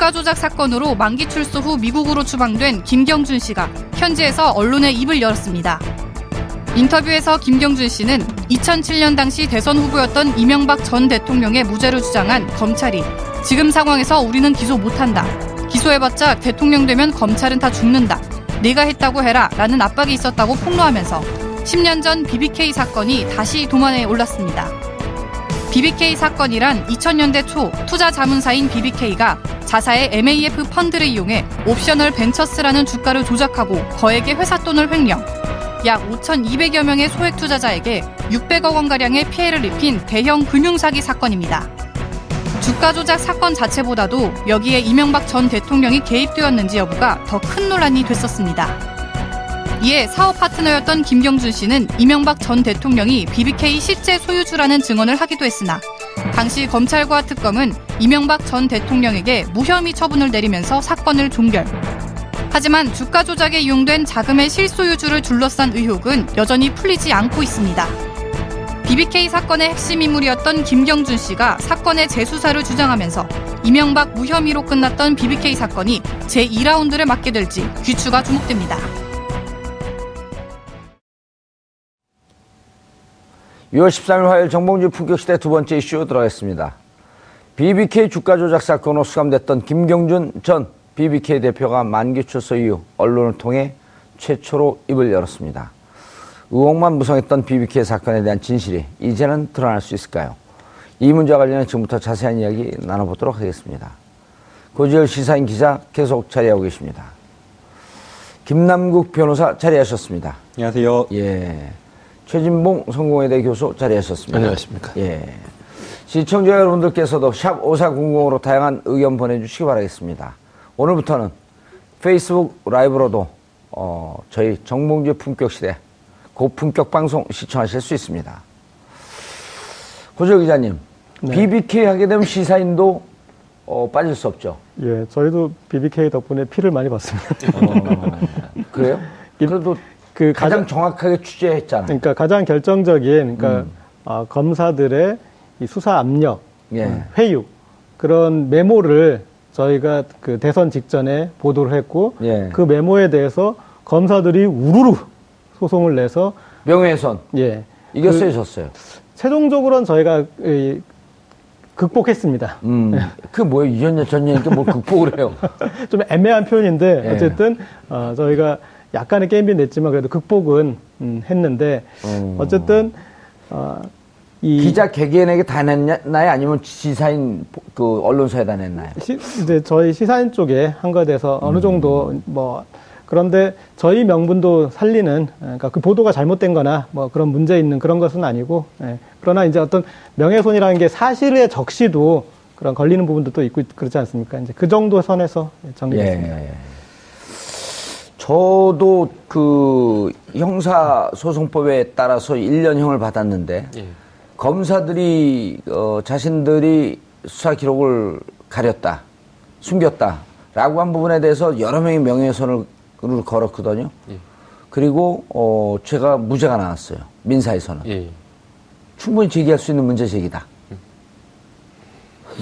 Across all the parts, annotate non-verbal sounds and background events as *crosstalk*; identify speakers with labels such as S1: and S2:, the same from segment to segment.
S1: 주가 조작 사건으로 만기 출소 후 미국으로 추방된 김경준 씨가 현지에서 언론에 입을 열었습니다. 인터뷰에서 김경준 씨는 2007년 당시 대선 후보였던 이명박 전 대통령의 무죄를 주장한 검찰이 지금 상황에서 우리는 기소 못한다. 기소해봤자 대통령 되면 검찰은 다 죽는다. 내가 했다고 해라. 라는 압박이 있었다고 폭로하면서 10년 전 BBK 사건이 다시 도만에 올랐습니다. BBK 사건이란 2000년대 초 투자 자문사인 BBK가 자사의 MAF 펀드를 이용해 옵셔널 벤처스라는 주가를 조작하고 거액의 회사 돈을 횡령, 약 5,200여 명의 소액 투자자에게 600억 원가량의 피해를 입힌 대형 금융사기 사건입니다. 주가 조작 사건 자체보다도 여기에 이명박 전 대통령이 개입되었는지 여부가 더 큰 논란이 됐었습니다. 이에 사업 파트너였던 김경준 씨는 이명박 전 대통령이 BBK 실제 소유주라는 증언을 하기도 했으나 당시 검찰과 특검은 이명박 전 대통령에게 무혐의 처분을 내리면서 사건을 종결. 하지만 주가 조작에 이용된 자금의 실소유주를 둘러싼 의혹은 여전히 풀리지 않고 있습니다. BBK 사건의 핵심 인물이었던 김경준 씨가 사건의 재수사를 주장하면서 이명박 무혐의로 끝났던 BBK 사건이 제2라운드를 맞게 될지 귀추가 주목됩니다.
S2: 6월 13일 화요일 정봉주 품격시대 두 번째 이슈 들어가겠습니다. BBK 주가 조작 사건으로 수감됐던 김경준 전 BBK 대표가 만기 출소 이후 언론을 통해 최초로 입을 열었습니다. 의혹만 무성했던 BBK 사건에 대한 진실이 이제는 드러날 수 있을까요? 이 문제와 관련해 지금부터 자세한 이야기 나눠보도록 하겠습니다. 고지열 시사인 기자 계속 자리하고 계십니다. 김남국 변호사 자리하셨습니다.
S3: 안녕하세요.
S2: 예. 최진봉 성공회대 교수 자리하셨습니다.
S3: 안녕하십니까.
S2: 예. 시청자 여러분들께서도 샵 5400으로 다양한 의견 보내주시기 바라겠습니다. 오늘부터는 페이스북 라이브로도 어, 저희 정봉주의 품격 시대 고품격 방송 시청하실 수 있습니다. 고조 기자님,
S4: 네.
S2: BBK 하게 되면 시사인도 어, 빠질 수 없죠.
S4: 예, 저희도 BBK 덕분에 피를 많이 봤습니다.
S2: 어, 그래요? *laughs* 그래도
S4: 그
S2: 가장
S4: 가장
S2: 정확하게 취재했잖아요.
S4: 그러니까 가장 결정적인 그러니까
S2: 음.
S4: 아, 검사들의 이 수사 압력,
S2: 예.
S4: 음, 회유 그런 메모를 저희가 그 대선 직전에 보도를 했고
S2: 예.
S4: 그 메모에 대해서 검사들이 우르르 소송을 내서
S2: 명예훼손
S4: 예
S2: 이겼어요,
S4: 그
S2: 졌어요?
S4: 최종적으로는 저희가 이, 극복했습니다.
S2: 음, 그 뭐예요? 2년년 전년이니까 뭘 극복을 해요? *laughs*
S4: 좀 애매한 표현인데
S2: 예.
S4: 어쨌든 어, 저희가 약간의 게임이 냈지만 그래도 극복은 음, 했는데
S2: 어.
S4: 어쨌든 어, 이
S2: 기자 개개인에게 다 냈나요? 아니면 지사인 그 언론사에 다 냈나요?
S4: 시, 이제 저희 시사인 쪽에 한 거에 대해서
S2: 음.
S4: 어느 정도 뭐 그런데 저희 명분도 살리는 그러니까 그 보도가 잘못된거나 뭐 그런 문제 있는 그런 것은 아니고 예. 그러나 이제 어떤 명예훼손이라는 게 사실의 적시도 그런 걸리는 부분도 또 있고 그렇지 않습니까? 이제 그 정도 선에서 정리됐습니다.
S2: 예. 저도 그 형사소송법에 따라서 1년형을 받았는데
S3: 예.
S2: 검사들이 어, 자신들이 수사 기록을 가렸다, 숨겼다라고 한 부분에 대해서 여러 명이 명예훼손을 걸었거든요.
S3: 예.
S2: 그리고 어, 제가 무죄가 나왔어요. 민사에서는
S3: 예.
S2: 충분히 제기할 수 있는 문제 제기다.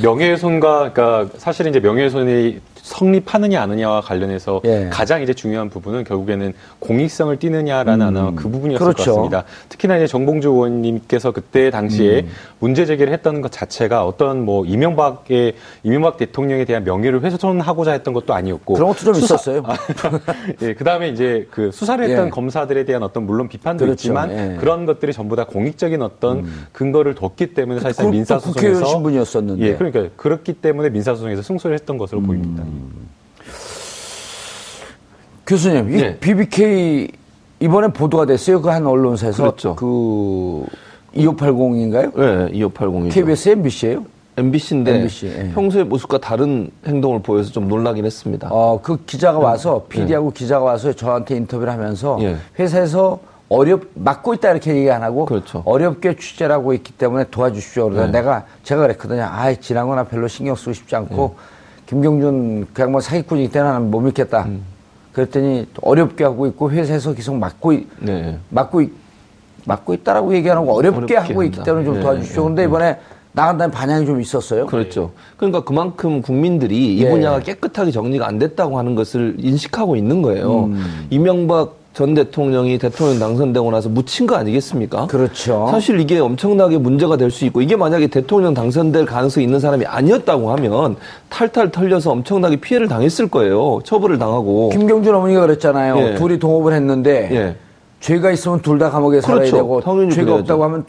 S3: 명예훼손과 그러니까 사실 이제 명예훼손이 성립하느냐 아느냐와 관련해서
S2: 예.
S3: 가장 이제 중요한 부분은 결국에는 공익성을 띠느냐라는
S2: 음.
S3: 그 부분이었을
S2: 그렇죠.
S3: 것 같습니다. 특히나 이제 정봉주 의원님께서 그때 당시에
S2: 음.
S3: 문제 제기를 했던 것 자체가 어떤 뭐 이명박의 이명박 대통령에 대한 명예를 훼손하고자 했던 것도 아니었고
S2: 그런 것도 좀
S3: 수사-
S2: 있었어요. *laughs*
S3: 예, 그다음에 이제 그 수사를 했던
S2: 예.
S3: 검사들에 대한 어떤 물론 비판도
S2: 그렇죠.
S3: 있지만
S2: 예.
S3: 그런 것들이 전부 다 공익적인 어떤 근거를 뒀기 때문에 사실상
S2: 그것도
S3: 민사
S2: 국회의원 신분이었었는데.
S3: 예, 그러니까 그렇기 때문에 민사 소송에서 승소를 했던 것으로 보입니다.
S2: 교수님, 이
S5: 네.
S2: BBK 이번에 보도가 됐어요. 그 한 언론사에서
S5: 그렇죠.
S2: 그 2580인가요?
S5: 네, 2580이죠.
S2: KBS, MBC예요?
S5: MBC인데
S2: MBC, 예.
S5: 평소의 모습과 다른 행동을 보여서 좀 놀라긴 했습니다.
S2: 어, 그 기자가 와서 PD하고 기자가 와서 저한테 인터뷰를 하면서
S5: 예.
S2: 회사에서 어렵 막고 있다 이렇게 얘기 안 하고
S5: 그렇죠.
S2: 어렵게 취재를 하고 있기 때문에 도와주십시오. 그러다 내가 제가 그랬거든요. 아, 지난 거나 별로 신경 쓰고 싶지 않고 김경준 그냥 뭐 사기꾼이기 때문에 나는 못 믿겠다. 그랬더니 어렵게 하고 있고 회사에서 계속 막고 있,
S5: 네.
S2: 막고 있, 막고 있다라고 얘기하는 거 어렵게,
S5: 어렵게
S2: 하고 있기
S5: 한다.
S2: 때문에 좀
S5: 네,
S2: 도와주십시오.
S5: 네,
S2: 근데 이번에 나간다는 반향이 좀 있었어요.
S5: 그렇죠. 그러니까 그만큼 국민들이 이
S2: 예.
S5: 분야가 깨끗하게 정리가 안 됐다고 하는 것을 인식하고 있는 거예요.
S2: 음.
S5: 이명박 전 대통령이 대통령 당선되고 나서 묻힌 거 아니겠습니까?
S2: 그렇죠.
S5: 사실 이게 엄청나게 문제가 될 수 있고 이게 만약에 대통령 당선될 가능성이 있는 사람이 아니었다고 하면 탈탈 털려서 엄청나게 피해를 당했을 거예요. 처벌을 당하고.
S2: 김경준 어머니가 그랬잖아요.
S5: 예.
S2: 둘이 동업을 했는데
S5: 예.
S2: 죄가 있으면 둘 다 감옥에 살아야
S5: 그렇죠.
S2: 되고
S5: 당연히
S2: 죄가
S5: 그래야죠.
S2: 없다고 하면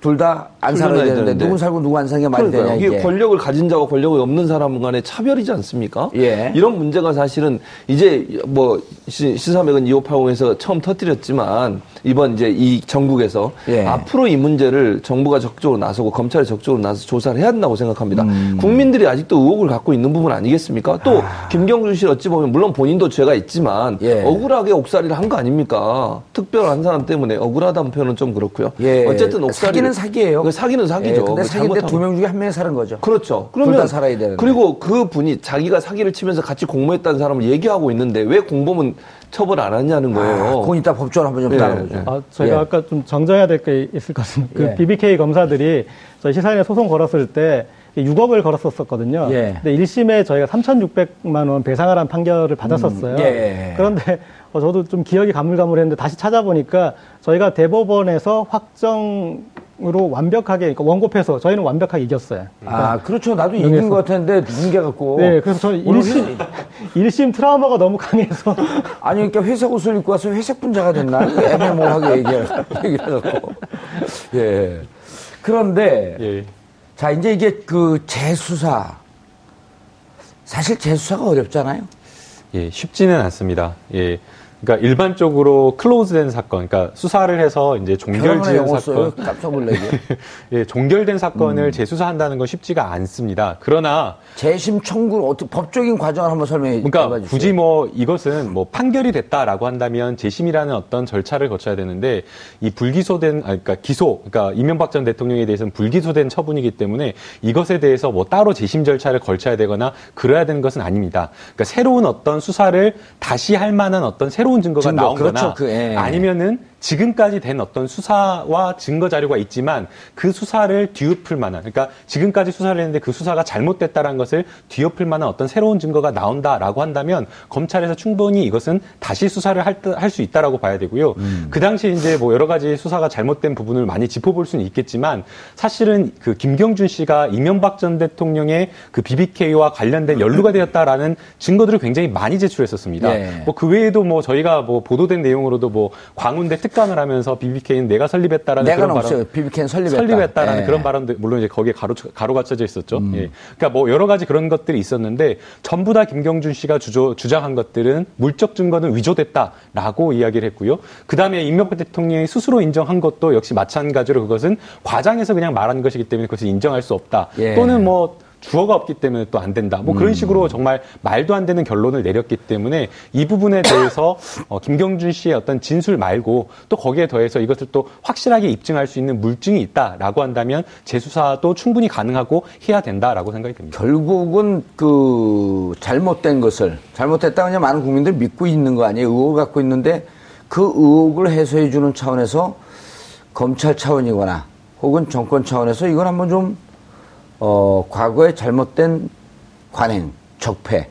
S2: 둘 다안 살아야
S5: 풀려나야
S2: 되는데
S5: 되는데.
S2: 누군 살고 누구 안 사는 게 말이
S5: 그러니까요.
S2: 되냐
S5: 이게
S2: 이게.
S5: 권력을 가진 자와 권력이 없는 사람 간의 차별이지 않습니까?
S2: 예.
S5: 이런 문제가 사실은 이제 뭐 시- 시사맥은 2580에서 처음 터뜨렸지만 이번 이제 이 전국에서
S2: 예.
S5: 앞으로 이 문제를 정부가 적극적으로 나서고 검찰이 적극적으로 나서 조사를 해야 한다고 생각합니다.
S2: 음.
S5: 국민들이 아직도 의혹을 갖고 있는 부분 아니겠습니까? 또 김경준 씨 어찌 보면 물론 본인도 죄가 있지만
S2: 예.
S5: 억울하게 옥살이를 한 거 아닙니까? 특별한 사람 때문에 억울하다는 표현은 좀 그렇고요.
S2: 예.
S5: 어쨌든 옥살이
S2: 사기는 사기예요.
S5: 그 사기는 사기죠.
S2: 예, 근데
S5: 그
S2: 사기인데. 두 명 중에 한 명이 사는 거죠.
S5: 그렇죠.
S2: 둘다 살아야 되는데.
S5: 그리고 그 분이 자기가 사기를 치면서 같이 공모했다는 사람을 얘기하고 있는데 왜 공범은 처벌 안 하냐는 거예요.
S2: 아, 그건 이따 법적으로 한번 좀
S5: 예,
S2: 따라보죠.
S5: 예.
S4: 아, 저희가
S2: 예.
S4: 아까 좀 정정해야 될 게 있을 것 같습니다. 그
S2: 예.
S4: BBK 검사들이 저희 시사인에 소송 걸었을 때 6억을 걸었었거든요.
S2: 예.
S4: 근데 1심에 저희가 3,600만 원 배상하라는 판결을 받았었어요.
S2: 음, 예.
S4: 그런데 어, 저도 좀 기억이 가물가물했는데 다시 찾아보니까 저희가 대법원에서 확정 으로 완벽하게 그러니까 원고패소 저희는 완벽하게 이겼어요.
S2: 아, 그렇죠. 나도 이긴
S4: 명예훼손.
S2: 것 같았는데 뭉개 갖고.
S4: 네, 그래서 저는 1심, 1심 *laughs* 트라우마가 너무 강해서 *laughs*
S2: 아니, 그러니까 회색 옷을 입고 와서 회색 분자가 됐나? 애매모호하게 얘기를 해갖고. *laughs* 예. 그런데,
S3: 예.
S2: 자, 이제 이게 그 재수사. 사실 재수사가 어렵잖아요.
S3: 예, 쉽지는 않습니다. 예. 그러니까 일반적으로 클로즈된 사건, 그러니까 수사를 해서 이제 종결
S2: 결혼에
S3: 지은
S2: 영어 써요.
S3: 사건,
S2: 깜짝 놀라게. *laughs*
S3: 예, 종결된
S2: 음.
S3: 사건을 재수사한다는 건 쉽지가 않습니다. 그러나
S2: 재심 청구, 어떻게 법적인 과정을 한번 설명해
S3: 그러니까
S2: 주세요.
S3: 굳이 뭐 이것은 뭐 판결이 됐다라고 한다면 재심이라는 어떤 절차를 거쳐야 되는데 이 불기소된 아 그러니까 기소 그러니까 이명박 전 대통령에 대해서는 불기소된 처분이기 때문에 이것에 대해서 뭐 따로 재심 절차를 걸쳐야 되거나 그래야 되는 것은 아닙니다. 그러니까 새로운 어떤 수사를 다시 할 만한 어떤 새로운 증거가
S2: 증거,
S3: 나온
S2: 그렇죠.
S3: 거나
S2: 그, 예.
S3: 아니면은 지금까지 된 어떤 수사와 증거 자료가 있지만 그 수사를 뒤엎을 만한 그러니까 지금까지 수사를 했는데 그 수사가 잘못됐다라는 것을 뒤엎을 만한 어떤 새로운 증거가 나온다라고 한다면 검찰에서 충분히 이것은 다시 수사를 할 수 있다라고 봐야 되고요. 그 당시 이제 뭐 여러 가지 수사가 잘못된 부분을 많이 짚어볼 수는 있겠지만 사실은 그 김경준 씨가 이명박 전 대통령의 그 BBK와 관련된 연루가 되었다라는 증거들을 굉장히 많이 제출했었습니다.
S2: 예.
S3: 뭐그 외에도 뭐 저희가 뭐 보도된 내용으로도 뭐 광운대 특 강을 하면서 BBK는 내가 설립했다라는
S2: 내가
S3: 그런
S2: 없어요.
S3: 발언,
S2: BBK는 설립했다.
S3: 설립했다라는
S2: 예.
S3: 그런 발언도 물론 이제 거기에 가로 가로 갇혀져 있었죠.
S2: 음.
S3: 예. 그러니까 뭐 여러 가지 그런 것들이 있었는데 전부 다 김경준 씨가 주저, 주장한 것들은 물적 증거는 위조됐다라고 이야기를 했고요. 그 다음에 이명박 대통령이 스스로 인정한 것도 역시 마찬가지로 그것은 과장해서 그냥 말한 것이기 때문에 그것을 인정할 수 없다.
S2: 예.
S3: 또는 뭐 주어가 없기 때문에 또 안 된다. 뭐
S2: 음.
S3: 그런 식으로 정말 말도 안 되는 결론을 내렸기 때문에 이 부분에 대해서 *laughs* 어, 김경준 씨의 어떤 진술 말고 또 거기에 더해서 이것을 또 확실하게 입증할 수 있는 물증이 있다라고 한다면 재수사도 충분히 가능하고 해야 된다라고 생각이 듭니다.
S2: 결국은 그 잘못된 것을 잘못됐다 그냥 많은 국민들이 믿고 있는 거 아니에요. 의혹을 갖고 있는데 그 의혹을 해소해 주는 차원에서 검찰 차원이거나 혹은 정권 차원에서 이걸 한번 좀 어, 과거에 잘못된 관행, 적폐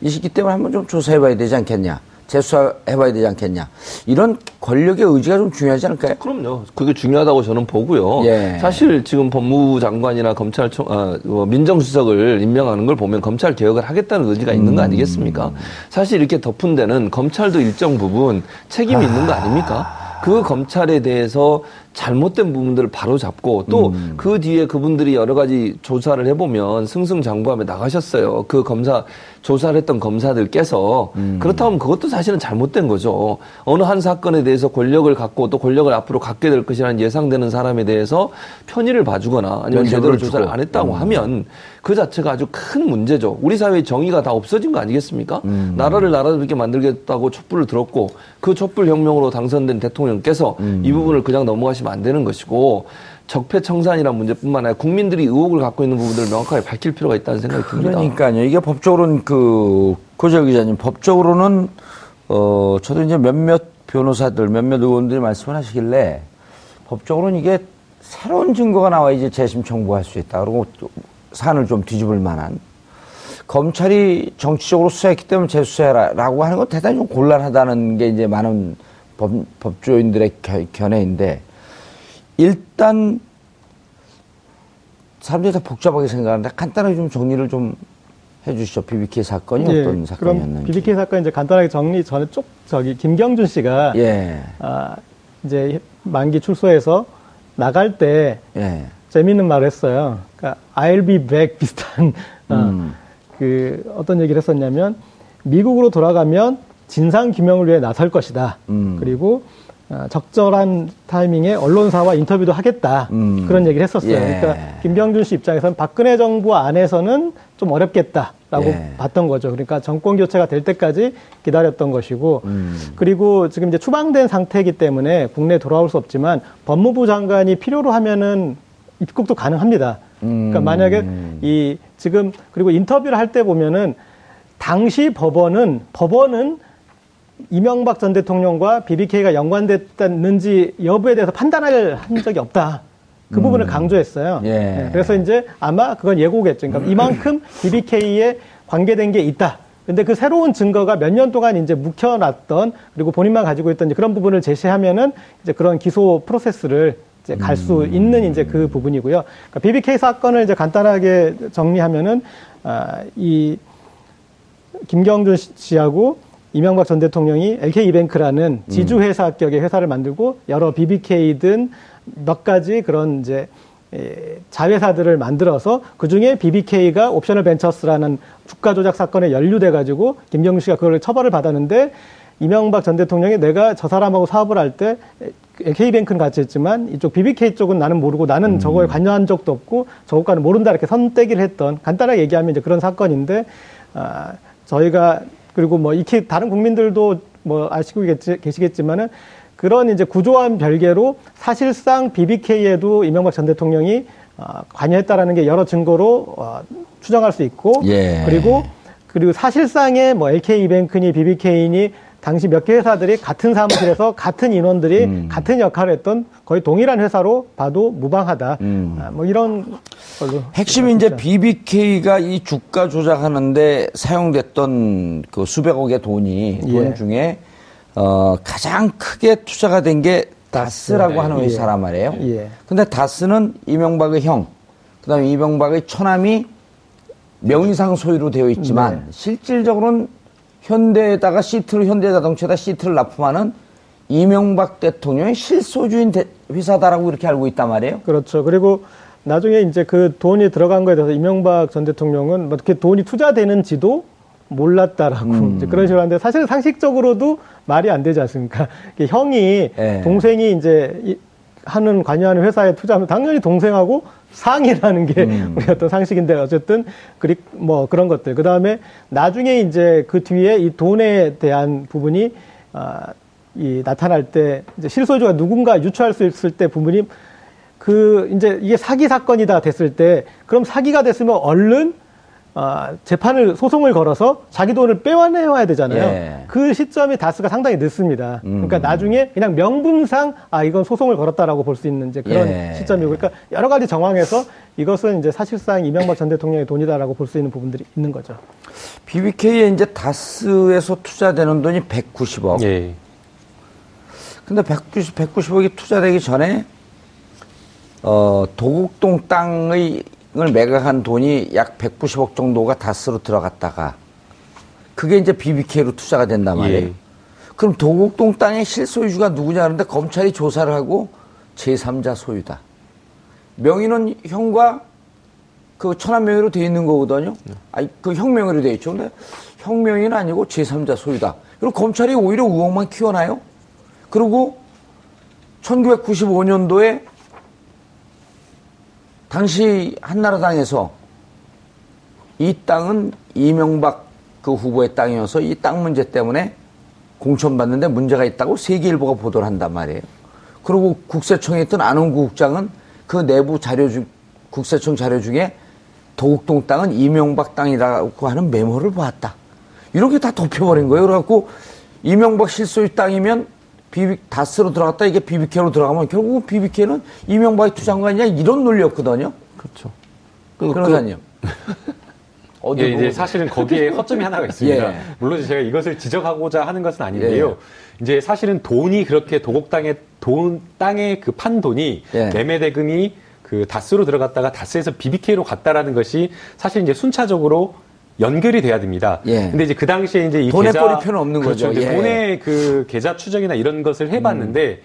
S2: 이 시기 때문에 한번 좀 조사해봐야 되지 않겠냐. 재수해봐야 되지 않겠냐. 이런 권력의 의지가 좀 중요하지 않을까요?
S5: 그럼요. 그게 중요하다고 저는 보고요.
S2: 예.
S5: 사실 지금 법무부 장관이나 검찰청, 아, 뭐 민정수석을 임명하는 걸 보면 검찰 개혁을 하겠다는 의지가 있는
S2: 음.
S5: 거 아니겠습니까? 사실 이렇게 덮은 데는 검찰도 일정 부분 책임이 있는 거 아닙니까? 그 검찰에 대해서 잘못된 부분들을 바로 잡고 또
S2: 음.
S5: 그 뒤에 그분들이 여러 가지 조사를 해보면 승승장구하며 나가셨어요. 그 검사 조사를 했던 검사들께서
S2: 음.
S5: 그렇다면 그것도 사실은 잘못된 거죠. 어느 한 사건에 대해서 권력을 갖고 또 권력을 앞으로 갖게 될 것이라는 예상되는 사람에 대해서 편의를 봐주거나 아니면 제대로 조사를
S2: 주고.
S5: 안 했다고
S2: 음.
S5: 하면 그 자체가 아주 큰 문제죠. 우리 사회의 정의가 다 없어진 거 아니겠습니까?
S2: 음.
S5: 나라를 나라답게 만들겠다고 촛불을 들었고 그 촛불 혁명으로 당선된 대통령께서
S2: 음.
S5: 이 부분을 그냥 넘어가시면 안 되는 것이고 적폐청산이란 문제뿐만 아니라 국민들이 의혹을 갖고 있는 부분들을 명확하게 밝힐 필요가 있다는 생각이 듭니다.
S2: 그러니까요. 이게 법적으로는 그, 고재 기자님, 법적으로는, 어, 저도 이제 몇몇 변호사들, 몇몇 의원들이 말씀을 하시길래 법적으로는 이게 새로운 증거가 나와야지 재심 청구할 수 있다. 그리고 또 사안을 좀 뒤집을 만한. 검찰이 정치적으로 수사했기 때문에 재수사해라라고 하는 건 대단히 좀 곤란하다는 게 이제 많은 법, 법조인들의 겨- 견해인데 일단 사람들이 다 복잡하게 생각하는데 간단하게 좀 정리를 좀 해주시죠. BBK 사건이
S4: 예,
S2: 어떤 사건이었는지.
S4: BBK 사건 이제 간단하게 정리 전에 쪽 저기 김경준 씨가
S2: 예,
S4: 아, 이제 만기 출소해서 나갈 때
S2: 예.
S4: 재미있는 말을 했어요. 그러니까 I'll be back 비슷한 어,
S2: 음.
S4: 그 어떤 얘기를 했었냐면 미국으로 돌아가면 진상 규명을 위해 나설 것이다.
S2: 음.
S4: 그리고 어, 적절한 타이밍에 언론사와 인터뷰도 하겠다.
S2: 음.
S4: 그런 얘기를 했었어요.
S2: 예.
S4: 그러니까 김경준 씨 입장에서는 박근혜 정부 안에서는 좀 어렵겠다라고
S2: 예.
S4: 봤던 거죠. 그러니까 정권 교체가 될 때까지 기다렸던 것이고
S2: 음.
S4: 그리고 지금 이제 추방된 상태이기 때문에 국내에 돌아올 수 없지만 법무부 장관이 필요로 하면은 입국도 가능합니다. 그러니까
S2: 음.
S4: 만약에 이 지금 그리고 인터뷰를 할 때 보면은 당시 법원은 법원은 이명박 전 대통령과 BBK가 연관됐는지 여부에 대해서 판단을 한 적이 없다. 그 부분을 강조했어요.
S2: 음. 예.
S4: 네, 그래서 이제 아마 그건 예고겠죠. 그러니까 이만큼 BBK에 관계된 게 있다. 근데 그 새로운 증거가 몇 년 동안 이제 묵혀놨던 그리고 본인만 가지고 있던 그런 부분을 제시하면은 이제 그런 기소 프로세스를 이제 갈수
S2: 음.
S4: 있는 이제 그 부분이고요. 그러니까 BBK 사건을 이제 간단하게 정리하면은 아, 이 김경준 씨하고 이명박 전 대통령이 LK이뱅크라는 지주회사격의 회사를 만들고 여러 BBK든 몇 가지 그런 이제 에, 자회사들을 만들어서 그 중에 BBK가 옵셔널 벤처스라는 주가 조작 사건에 연루돼 가지고 김경준 씨가 그걸 처벌을 받았는데 이명박 전 대통령이 내가 저 사람하고 사업을 할 때 K뱅크는 같이 했지만 이쪽 BBK 쪽은 나는 모르고 나는 저거에 관여한 적도 없고 저것과는 모른다 이렇게 선떼기를 했던 간단하게 얘기하면 이제 그런 사건인데 아, 저희가 그리고 뭐 익히 다른 국민들도 뭐 아시고 계시- 계시겠지만은 그런 이제 구조와는 별개로 사실상 BBK에도 이명박 전 대통령이 어, 관여했다라는 게 여러 증거로 어, 추정할 수 있고
S2: 예.
S4: 그리고 그리고 사실상의 뭐 LK 이뱅크니 BBK니 당시 몇 개 회사들이 같은 사무실에서 같은 인원들이
S2: 음.
S4: 같은 역할을 했던 거의 동일한 회사로 봐도 무방하다.
S2: 음.
S4: 아, 뭐 이런 걸로.
S2: 핵심이 이제 BBK가 이 주가 조작하는데 사용됐던 그 수백억의 돈이 돈
S4: 예.
S2: 중에 어, 가장 크게 투자가 된 게 다스라고 하는
S4: 예.
S2: 회사란 말이에요.
S4: 예.
S2: 근데 다스는 이명박의 형, 그다음에 이명박의 처남이 명의상 소유로 되어 있지만
S4: 네.
S2: 실질적으로는 현대에다가 시트를 현대자동차에다 시트를 납품하는 이명박 대통령의 실소주인 대- 회사다라고 이렇게 알고 있단 말이에요.
S4: 그렇죠. 그리고 나중에 이제 그 돈이 들어간 거에 대해서 이명박 전 대통령은 뭐 이렇게 돈이 투자되는지도 몰랐다라고
S2: 음.
S4: 이제 그런 식으로 하는데 사실 상식적으로도 말이 안 되지 않습니까? *laughs* 형이
S2: 예.
S4: 동생이 이제 이- 하는 관여하는 회사에 투자하면 당연히 동생하고 상의라는 게
S2: 음. *laughs*
S4: 우리 어떤 상식인데 어쨌든 그리 뭐 그런 것들 그 다음에 나중에 이제 그 뒤에 이 돈에 대한 부분이 아, 이 나타날 때 이제 실소유주가 누군가 유추할 수 있을 때 부분이 그 이제 이게 사기 사건이다 됐을 때 그럼 사기가 됐으면 얼른 아, 재판을 소송을 걸어서 자기 돈을 빼와내야 되잖아요.
S2: 예.
S4: 그 시점이 다스가 상당히 늦습니다.
S2: 음.
S4: 그러니까 나중에 그냥 명분상 아 이건 소송을 걸었다라고 볼 수 있는 이제 그런
S2: 예.
S4: 시점이고 그러니까 여러 가지 정황에서 이것은 이제 사실상 이명박 전 대통령의 돈이다라고 볼 수 있는 부분들이 있는 거죠.
S2: BBK에 이제 다스에서 투자되는 돈이 190억.
S3: 예.
S2: 근데 190, 190억이 투자되기 전에 어, 도곡동 땅의 을 매각한 돈이 약 190억 정도가 다스로 들어갔다가 그게 이제 BBK로 투자가 된단 말이에요.
S3: 예.
S2: 그럼 도곡동 땅의 실소유주가 누구냐 하는데 검찰이 조사를 하고 제3자 소유다. 명의는 형과 그 천안 명의로 돼 있는 거거든요. 아니 그형 명의로 돼 있죠. 근데 형 명의는 아니고 제3자 소유다. 그리고 검찰이 오히려 의혹만 키워나요. 그리고 1995년도에 당시 한나라당에서 이 땅은 이명박 그 후보의 땅이어서 이 땅 문제 때문에 공천받는데 문제가 있다고 세계일보가 보도를 한단 말이에요. 그리고 국세청에 있던 안홍구 국장은 그 내부 자료 중, 국세청 자료 중에 도곡동 땅은 이명박 땅이라고 하는 메모를 보았다. 이렇게 다 덮여버린 거예요. 그래갖고 이명박 실소유 땅이면 비비, 다스로 들어갔다 이게 BBK로 들어가면 결국 비비케는 이명박이 아니냐 이런 논리였거든요.
S5: 그렇죠.
S2: 변호사님. *laughs* 어디
S3: 예, 이제
S2: 보고
S3: 사실은 거기에 *laughs* 허점이 하나가 있습니다.
S2: 예.
S3: 물론 제가 이것을 지적하고자 하는 것은 아닌데요. 이제 사실은 돈이 그렇게 도곡 땅에 돈 땅에 그판 돈이
S2: 예.
S3: 매매 대금이 그 다스로 들어갔다가 다스에서 BBK로 갔다라는 것이 사실 이제 순차적으로 연결이 돼야 됩니다.
S2: 예.
S3: 근데 이제 그 당시에 이제 이
S2: 돈의
S3: 계좌
S2: 꼬리표는 없는
S3: 그렇죠.
S2: 거죠. 예.
S3: 돈의 그 계좌 추적이나 이런 것을 해봤는데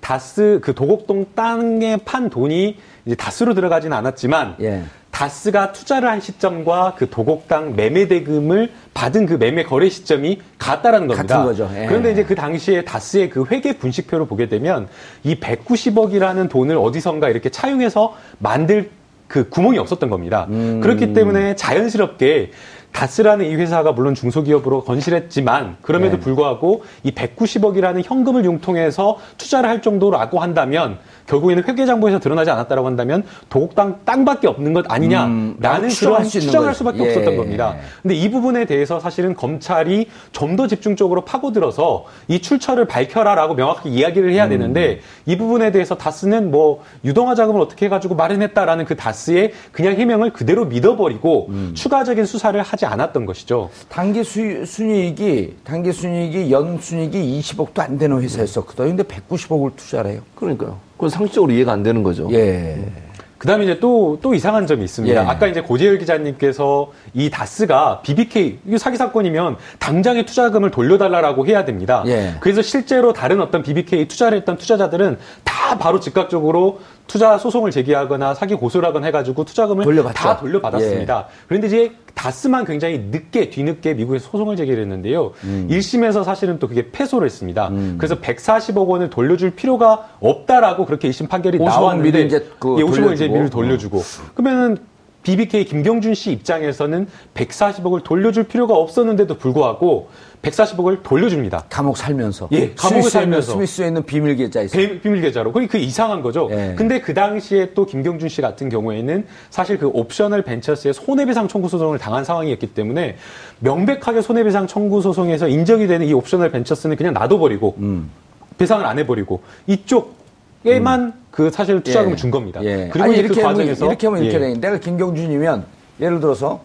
S3: 다스 그 도곡동 땅에 판 돈이 이제 다스로 들어가지는 않았지만
S2: 예.
S3: 다스가 투자를 한 시점과 그 도곡당 매매 대금을 받은 그 매매 거래 시점이 같다라는 겁니다.
S2: 같은 거죠. 예.
S3: 그런데 이제 그 당시에 다스의 그 회계 분식표를 보게 되면 이 190억이라는 돈을 어디선가 이렇게 차용해서 만들 그 구멍이 없었던 겁니다.
S2: 음.
S3: 그렇기 때문에 자연스럽게 다스라는 이 회사가 물론 중소기업으로 건실했지만 그럼에도
S2: 네.
S3: 불구하고 이 190억이라는 현금을 융통해서 투자를 할 정도라고 한다면 결국에는 회계장부에서 드러나지 않았다라고 한다면 도곡당 땅밖에 없는 것 아니냐라는
S2: 음, 추정할
S3: 그런 추정할
S2: 거죠.
S3: 수밖에
S2: 예.
S3: 없었던 겁니다. 근데 이 부분에 대해서 사실은 검찰이 좀 더 집중적으로 파고들어서 이 출처를 밝혀라라고 명확하게 이야기를
S2: 음.
S3: 해야 되는데 이 부분에 대해서 다스는 뭐 유동화 자금을 어떻게 해가지고 마련했다라는 그 다스의 그냥 해명을 그대로 믿어버리고
S2: 음.
S3: 추가적인 수사를 하지 않았던 것이죠.
S2: 단기 수, 순이익이 단기 순이익이 연 순이익이 20억도 안 되는 회사였었거든요. 근데 190억을 투자를 해요.
S5: 그러니까요. 그건 상식적으로 이해가 안 되는 거죠.
S2: 예.
S3: 그다음에 이제 또, 또 이상한 점이 있습니다.
S2: 예.
S3: 아까 이제 고재열 기자님께서 이 다스가 BBK, 이게 사기 사건이면 당장의 투자금을 돌려달라고 해야 됩니다.
S2: 예.
S3: 그래서 실제로 다른 어떤 BBK 투자를 했던 투자자들은 다 바로 즉각적으로 투자 소송을 제기하거나 사기 고소를 하거나 해가지고 투자금을
S2: 돌려받죠.
S3: 다 돌려받았습니다. 그런데 이제 다스만 굉장히 늦게 뒤늦게 미국에서 소송을 제기를 했는데요.
S2: 음.
S3: 1심에서 사실은 또 그게 패소를 했습니다. 그래서 140억 원을 돌려줄 필요가 없다라고 그렇게 1심 판결이
S2: 50억
S3: 나왔는데
S2: 이제 그
S3: 예, 50억 이제. 미리 돌려주고 그러면은 BBK 김경준 씨 입장에서는 140억을 돌려줄 필요가 없었는데도 불구하고 140억을 돌려줍니다.
S2: 감옥 살면서.
S3: 예,
S2: 스위스에 있는-
S3: 살면서.
S2: 스위스에 있는 비밀 계좌 있어요.
S3: 비- 비밀 계좌로. 그게 그 이상한 거죠.
S2: 예.
S3: 근데 그 당시에 또 김경준 씨 같은 경우에는 사실 그 옵셔널 벤처스의 손해배상 청구 소송을 당한 상황이었기 때문에 명백하게 손해배상 청구 소송에서 인정이 되는 이 옵셔널 벤처스는 그냥 놔둬버리고
S2: 음.
S3: 배상을 안 해버리고 이쪽에만 그 사실 투자금을
S2: 예.
S3: 준 겁니다.
S2: 예.
S3: 그리고
S2: 아니,
S3: 이제
S2: 이렇게
S3: 그 과정에서
S2: 이렇게 하면 이렇게
S3: 예.
S2: 돼. 내가 김경준이면 예를 들어서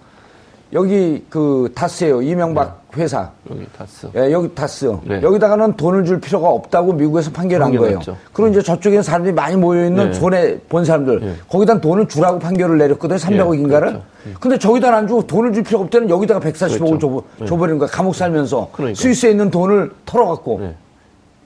S2: 여기 그 다스예요. 이명박 회사.
S5: 여기 다스.
S2: 예, 여기 다스.
S5: 네.
S2: 여기다가는 돈을 줄 필요가 없다고 미국에서 판결한 거예요. 그리고 이제 저쪽에는 사람들이 많이 모여 있는
S5: 네.
S2: 손해 본 사람들.
S5: 네.
S2: 거기다 돈을 주라고 판결을 내렸거든요. 300억인가를.
S5: 그렇죠.
S2: 근데 저기다 안 주고 돈을 줄 필요가 없다는 여기다가 140억을
S5: 그렇죠.
S2: 줘,
S5: 네.
S2: 줘버리는 거야. 감옥 살면서.
S5: 그러니까.
S2: 스위스에 있는 돈을 털어갖고.
S5: 네.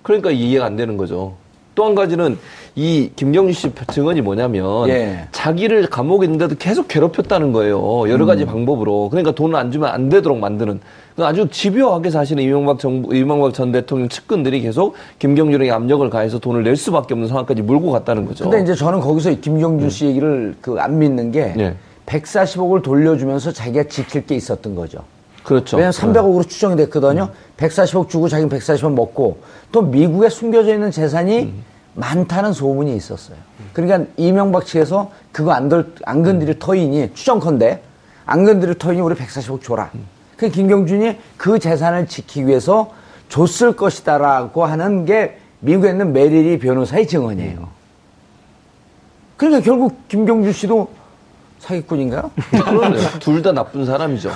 S5: 그러니까 이해가 안 되는 거죠. 또 한 가지는 이 김경준 씨 증언이 뭐냐면
S2: 예.
S5: 자기를 감옥에 있는데도 계속 괴롭혔다는 거예요. 여러 가지 방법으로. 그러니까 돈을 안 주면 안 되도록 만드는 그 아주 집요하게 사실은 이명박 정부, 이명박 전 대통령 측근들이 계속 김경준에게 압력을 가해서 돈을 낼 수밖에 없는 상황까지 몰고 갔다는 거죠.
S2: 근데 이제 저는 거기서 이 김경준 씨 얘기를 그 안 믿는 게
S5: 네.
S2: 140억을 돌려주면서 자기가 지킬 게 있었던 거죠.
S5: 그렇죠.
S2: 왜냐면 300억으로 추정이 됐거든요. 140억 주고 자기는 140억 먹고 또 미국에 숨겨져 있는 재산이 많다는 소문이 있었어요. 그러니까 이명박 측에서 그거 안, 덜, 안 건드릴 터인이 추정컨대 안 건드릴 터인이 우리 140억 줘라. 그 김경준이 그 재산을 지키기 위해서 줬을 것이다라고 하는 게 미국에 있는 메리리 변호사의 증언이에요. 그러니까 결국 김경준 씨도 사기꾼인가요?
S5: 둘다 나쁜 사람이죠.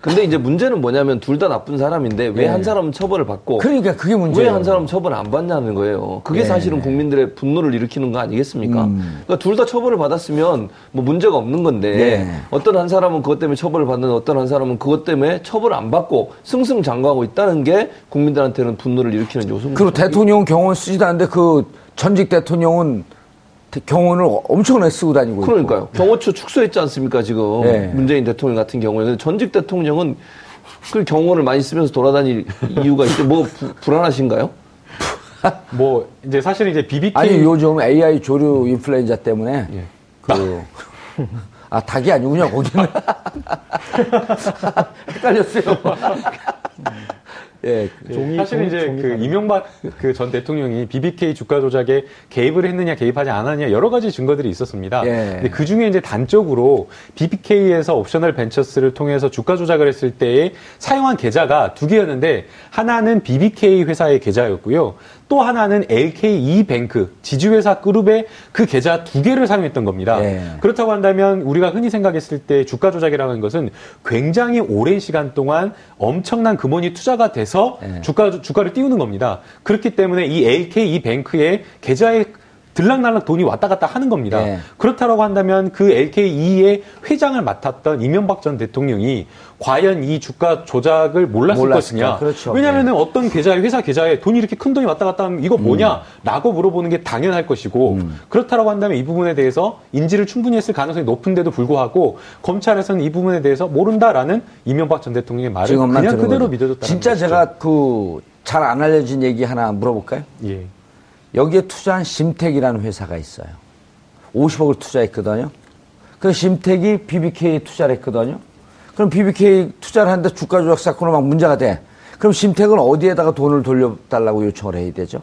S5: 근데 이제 문제는 뭐냐면 둘 다 나쁜 사람인데 왜
S2: 예.
S5: 한 사람은 처벌을 받고
S2: 그러니까 그게 문제예요.
S5: 왜한 사람은 처벌을 안 받냐는 거예요. 그게
S2: 예.
S5: 사실은 국민들의 분노를 일으키는 거 아니겠습니까?
S2: 음.
S5: 그러니까 둘 다 처벌을 받았으면 뭐 문제가 없는 건데
S2: 예.
S5: 어떤 한 사람은 그것 때문에 처벌을 받는 어떤 한 사람은 그것 때문에 처벌을 안 받고 승승장구하고 있다는 게 국민들한테는 분노를 일으키는 요소입니다.
S2: 그리고 대통령은 경호원 쓰지도 않는데 그 전직 대통령은 대- 경호원을 엄청나게 쓰고 다니고 있고.
S5: 그러니까요. 경호처 축소했지 않습니까, 지금.
S2: 네.
S5: 문재인 대통령 같은 경우에는. 전직 대통령은 그 경호원을 많이 쓰면서 돌아다닐 이유가 있죠. 뭐 부- 불안하신가요?
S3: 뭐 이제 사실은 이제 BBK
S2: 아니 요즘 AI 조류 인플루엔자 때문에
S3: 예.
S2: 그 아, 닭이 아니군요, 거기는. *laughs* 헷갈렸어요. *laughs* 예.
S4: 종이,
S3: 사실은
S4: 종이,
S3: 이제
S4: 종이
S3: 그 이명박 그 전 대통령이 BBK 주가 조작에 개입을 했느냐 개입하지 않았느냐 여러 가지 증거들이 있었습니다.
S2: 예.
S3: 근데 그 중에 이제 단적으로 BBK에서 옵셔널 벤처스를 통해서 주가 조작을 했을 때에 사용한 계좌가 두 개였는데 하나는 BBK 회사의 계좌였고요. 또 하나는 LKE 뱅크 지주회사 그룹의 그 계좌 두 개를 사용했던 겁니다.
S2: 예.
S3: 그렇다고 한다면 우리가 흔히 생각했을 때 주가 조작이라는 것은 굉장히 오랜 시간 동안 엄청난 금원이 투자가 돼서
S2: 예.
S3: 주가 주가를 띄우는 겁니다. 그렇기 때문에 이 LKE 뱅크의 계좌에 들락날락 돈이 왔다 갔다 하는 겁니다.
S2: 예.
S3: 그렇다고 한다면 그 LKE의 회장을 맡았던 이명박 전 대통령이 과연 이 주가 조작을 몰랐을
S2: 몰랐을까?
S3: 것이냐?
S2: 그렇죠.
S3: 왜냐하면 어떤 계좌에 회사 계좌에 돈이 이렇게 큰 돈이 왔다 갔다 하면 이거 뭐냐?라고 물어보는 게 당연할 것이고
S2: 음.
S3: 그렇다고 한다면 이 부분에 대해서 인지를 충분히 했을 가능성이 높은데도 불구하고 검찰에서는 이 부분에 대해서 모른다라는 이명박 전 대통령의 말을 그냥 그대로
S2: 거죠.
S3: 믿어줬다는
S2: 진짜
S3: 것이죠.
S2: 제가 그 잘 안 알려진 얘기 하나 물어볼까요?
S3: 예.
S2: 여기에 투자한 심택이라는 회사가 있어요. 50억을 투자했거든요. 그 심택이 BBK 투자를 했거든요. 그럼 BBK 투자를 하는데 주가 조작 사건으로 막 문제가 돼. 그럼 심택은 어디에다가 돈을 돌려달라고 요청을 해야 되죠?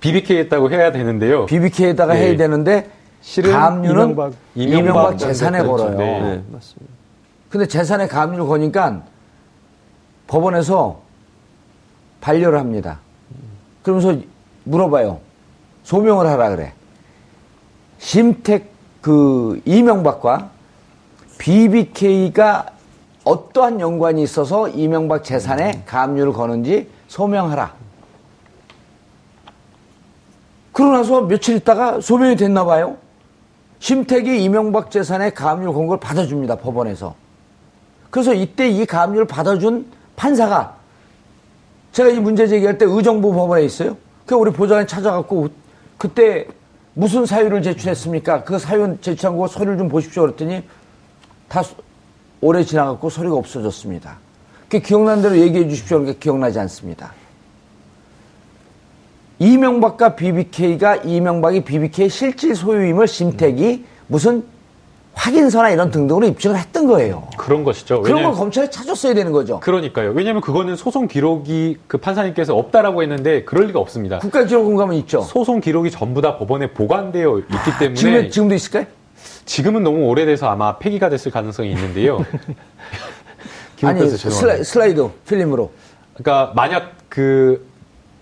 S3: BBK 했다고 해야 되는데요.
S2: BBK에다가
S3: 예.
S2: 해야 되는데
S3: 실은
S2: 가압류는
S4: 이명박-
S2: 이명박,
S3: 이명박
S2: 재산에
S3: 전
S2: 걸어요.
S3: 대통령. 네.
S5: 네, 맞습니다.
S2: 근데 재산에 가압류를 거니까 법원에서 반려를 합니다. 그러면서 물어봐요. 소명을 하라 그래. 심택 그 이명박과 BBK가 어떠한 연관이 있어서 이명박 재산에 가압류를 거는지 소명하라. 그러고 나서 며칠 있다가 소명이 됐나 봐요. 심택이 이명박 재산에 가압류 건 걸 받아줍니다, 법원에서. 그래서 이때 이 가압류를 받아준 판사가 제가 이 문제 제기할 때 의정부 법원에 있어요. 그 우리 보좌관 찾아갖고 그때 무슨 사유를 제출했습니까? 그 사유 제출한 거 서류를 좀 보십시오. 그랬더니 다 소- 오래 지나갖고 서류가 없어졌습니다. 그 기억나는 대로 얘기해 주십시오. 그러니까 기억나지 않습니다. 이명박과 BBK가 이명박이 BBK 실질 소유임을 심택이 무슨 확인서나 이런 등등으로 입증을 했던 거예요.
S3: 그런 것이죠.
S2: 그런 걸 검찰에 찾았어야 되는 거죠.
S3: 그러니까요. 왜냐하면 그거는 소송 기록이 그 판사님께서 없다라고 했는데 그럴 리가 없습니다.
S2: 국가 기록원 가면 있죠.
S3: 소송 기록이 전부 다 법원에 보관되어 있기 때문에
S2: 지금, 지금도 있을까요?
S3: 지금은 너무 오래돼서 아마 폐기가 됐을 가능성이 있는데요. *laughs*
S2: 아니, 슬라. 슬라이드, 필름으로.
S3: 그러니까 만약 그,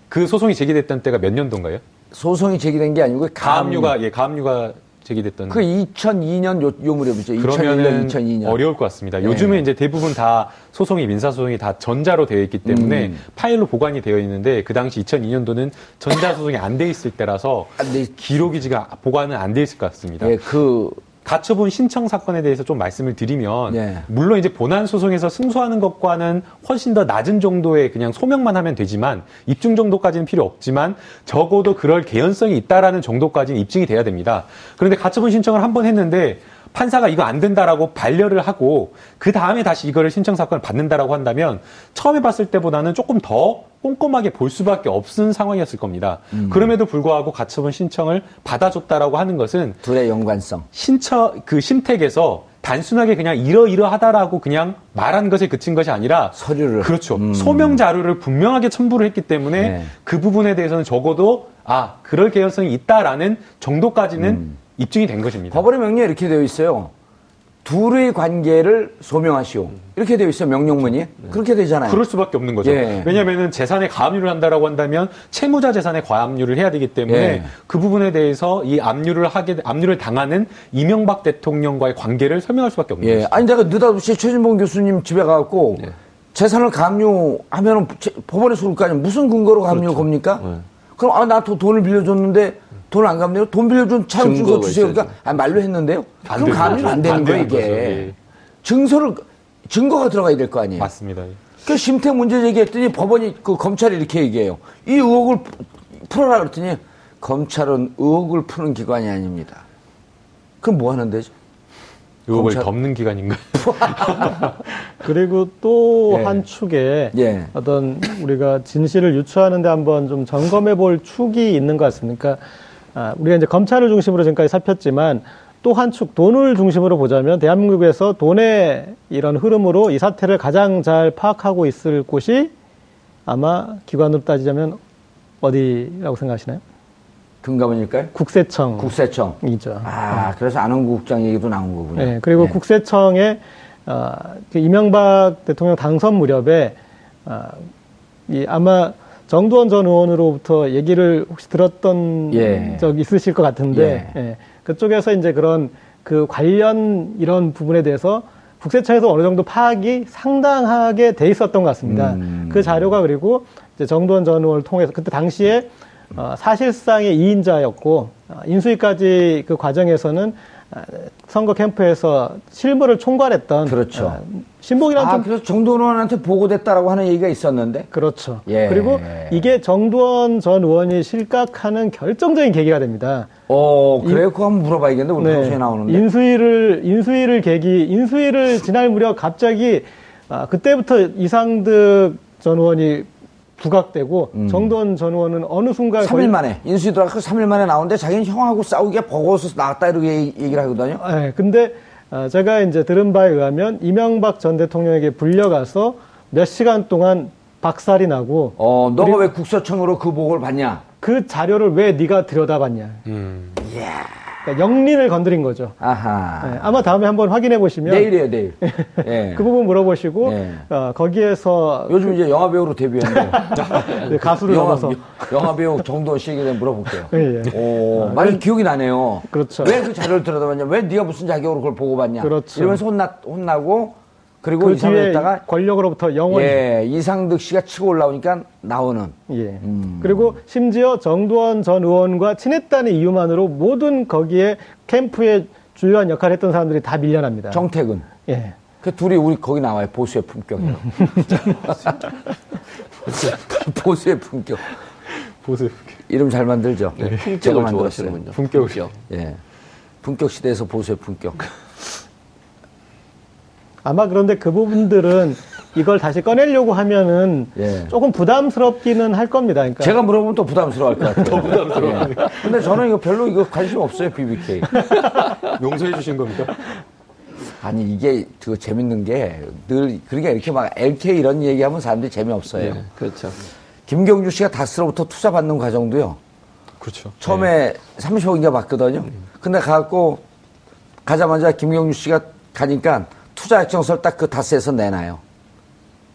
S3: 그 소송이 제기됐던 때가 몇 년도인가요?
S2: 소송이 제기된 게 아니고 가압류.
S3: 가압류가 예 가압류가 제기됐던
S2: 그 2002년 요, 요 무렵이죠. 2001년,
S3: 그러면은
S2: 2002년.
S3: 어려울 것 같습니다.
S2: 네.
S3: 요즘은 이제 대부분 다 소송이 민사 소송이 다 전자로 되어 있기 때문에
S2: 음.
S3: 파일로 보관이 되어 있는데 그 당시 2002년도는 전자 소송이 안 돼 있을 때라서
S2: 안돼 있-
S3: 기록이 지금 보관은 안 돼 있을 것 같습니다.
S2: 예, 그
S3: 가처분 신청 사건에 대해서 좀 말씀을 드리면
S2: 네.
S3: 물론 이제 본안 소송에서 승소하는 것과는 훨씬 더 낮은 정도의 그냥 소명만 하면 되지만 입증 정도까지는 필요 없지만 적어도 그럴 개연성이 있다라는 정도까지는 입증이 돼야 됩니다. 그런데 가처분 신청을 한 번 했는데 판사가 이거 안 된다라고 반려를 하고 그 다음에 다시 이거를 신청 사건을 받는다라고 한다면 처음에 봤을 때보다는 조금 더 꼼꼼하게 볼 수밖에 없는 상황이었을 겁니다.
S2: 음.
S3: 그럼에도 불구하고 가처분 신청을 받아줬다라고 하는 것은
S2: 둘의 연관성.
S3: 신처 그 심택에서 단순하게 그냥 이러이러하다라고 그냥 말한 것에 그친 것이 아니라
S2: 서류를.
S3: 그렇죠
S2: 음.
S3: 소명 자료를 분명하게 첨부를 했기 때문에
S2: 네.
S3: 그 부분에 대해서는 적어도 아 그럴 개연성이 있다라는 정도까지는
S2: 음.
S3: 입증이 된 것입니다.
S2: 법원의 명령에 이렇게 되어 있어요. 둘의 관계를 소명하시오. 이렇게 되어 있어요, 명령문이. 그렇게 되잖아요.
S3: 그럴 수밖에 없는 거죠.
S2: 예.
S3: 왜냐하면 재산에 가압류를 한다라고 한다면 채무자 재산에 과압류를 해야 되기 때문에
S2: 예.
S3: 그 부분에 대해서 이 압류를 하게 압류를 당하는 이명박 대통령과의 관계를 설명할 수밖에 없는
S2: 예.
S3: 거죠.
S2: 아니, 내가 느닷없이 최진봉 교수님 집에 가갖고 재산을 감류하면은 제- 법원에 쏠거 아니에요. 무슨 근거로 감류 겁니까? 그럼, 아, 나 또 돈을 빌려줬는데 돈을 안 갚네요. 돈 빌려준 차용 증거 주세요.
S5: 있어야죠.
S2: 그러니까, 아, 말로 했는데요.
S3: 안
S2: 그럼
S3: 거죠.
S2: 안 되는
S3: 안
S2: 거예요, 이게.
S3: 거죠. 예.
S2: 증서를, 증거가 들어가야 될 거 아니에요.
S3: 맞습니다.
S2: 그 심태 문제 제기했더니 법원이 그 검찰이 이렇게 얘기해요. 이 의혹을 푸- 풀어라 그랬더니 검찰은 의혹을 푸는 기관이 아닙니다. 그럼 뭐 하는 데죠?
S3: 의혹을
S2: 검찰-
S3: 덮는 기간인가요? *laughs*
S4: 그리고 또
S2: 예.
S4: 한 축에
S2: 예.
S4: 어떤 우리가 진실을 유추하는데 한번 좀 점검해 볼 축이 있는 것 같습니다. 그러니까 아, 우리가 이제 검찰을 중심으로 지금까지 살폈지만 또 한 축 돈을 중심으로 보자면 대한민국에서 돈의 이런 흐름으로 이 사태를 가장 잘 파악하고 있을 곳이 아마 기관으로 따지자면 어디라고 생각하시나요?
S2: 금감원일까요?
S4: 국세청.
S2: 국세청.
S4: 이죠.
S2: 아, 그래서 안원구 국장 얘기도 나온 거군요.
S4: 네, 그리고
S2: 네.
S4: 국세청에 어, 그 이명박 대통령 당선 무렵에 어, 이 아마 정두원 전 의원으로부터 얘기를 혹시 들었던
S2: 예.
S4: 적 있으실 것 같은데 예, 그쪽에서 이제 그런 그 관련 이런 부분에 대해서 국세청에서 어느 정도 파악이 상당하게 돼 있었던 것 같습니다.
S2: 음.
S4: 그 자료가 그리고 이제 정두원 전 의원을 통해서 그때 당시에 어, 사실상의 이인자였고 어, 인수위까지 그 과정에서는 어, 선거 캠프에서 실무를 총괄했던
S2: 그렇죠.
S4: 어, 신복이란
S2: 아,
S4: 좀
S2: 그래서 정도원 의원한테 보고됐다라고 하는 얘기가 있었는데.
S4: 그렇죠.
S2: 예.
S4: 그리고 이게 정두원 전 의원이 실각하는 결정적인 계기가 됩니다.
S2: 어, 그래요? 그거 한번 물어봐야겠는데, 우리 방송에 나오는데.
S4: 네. 인수위를 인수위를 계기 인수위를 지날 무렵 갑자기 아, 그때부터 이상득 전 의원이 부각되고 정두원 전 의원은 어느 순간
S2: 3일 만에, 인수위 들어가서 3일 만에 나오는데 자기는 형하고 싸우기에 버거워서 나왔다 이렇게 얘기- 얘기를 하거든요.
S4: 네, 근데 어, 제가 이제 들은 바에 의하면 이명박 전 대통령에게 불려가서 몇 시간 동안 박살이 나고
S2: 어, 너가 왜 국세청으로 그 보고를 받냐?
S4: 그 자료를 왜 네가 들여다봤냐.
S3: 음.
S4: 그러니까 영린을 건드린 거죠.
S2: 아하.
S4: 네, 아마 다음에 한번 확인해 보시면
S2: 내일이에요, 내일. *laughs* 예.
S4: 그 부분 물어보시고
S2: 네.
S4: 어, 거기에서
S2: 요즘 이제 영화 배우로 데뷔했는데 *laughs*
S4: 네, 가수를
S2: 영화,
S4: 넘어서
S2: 영화 배우 정도원 씨에게 대해 물어볼게요.
S4: 예, 예.
S2: 오, 많이 기억이 나네요.
S4: 그렇죠.
S2: 왜 그 자료를 들여다봤냐? 왜 네가 무슨 자격으로 그걸 보고받냐?
S4: 그렇죠.
S2: 이러면서 혼나, 혼나고 그리고
S4: 그
S2: 이상을
S4: 뒤에
S2: 했다가
S4: 권력으로부터 영원히
S2: 예, 이상득 씨가 치고 올라오니까 나오는
S4: 예.
S2: 음.
S4: 그리고 심지어 정두원 전 의원과 친했다는 이유만으로 모든 거기에 캠프에 주요한 역할을 했던 사람들이 다 밀려납니다.
S2: 정택은.
S4: 예.
S2: 그 둘이 우리 거기 나와요. 보수의 품격이라고. *laughs* 보수의 품격.
S3: 보세요.
S2: 이름 잘 만들죠?
S5: 네,
S2: 제가
S5: 품격을
S2: 만들었어요.
S5: 좋아하시는군요.
S3: 품격이요.
S2: 예. 품격 시대에서 보수의 품격.
S4: 아마 그런데 그 부분들은 이걸 다시 꺼내려고 하면은
S2: 예.
S4: 조금 부담스럽기는 할 겁니다. 그러니까
S2: 제가 물어보면 또 부담스러워할 것 같아요. *laughs* 더 부담스러워. 근데 저는 이거 별로 이거 관심 없어요, BBK. *laughs*
S3: 용서해 주신 겁니까?
S2: 아니, 이게 그 재밌는 게 늘, 그러니까 이렇게 막 LK 이런 얘기하면 사람들이 재미없어요.
S5: 네, 그렇죠.
S2: 김경주 씨가 다스로부터 투자 받는 과정도요.
S3: 그렇죠.
S2: 처음에 30억인가 받거든요. 근데 가갖고 가자마자 김경주 씨가 가니까 투자 약정서를 딱 그 다스에서 내놔요.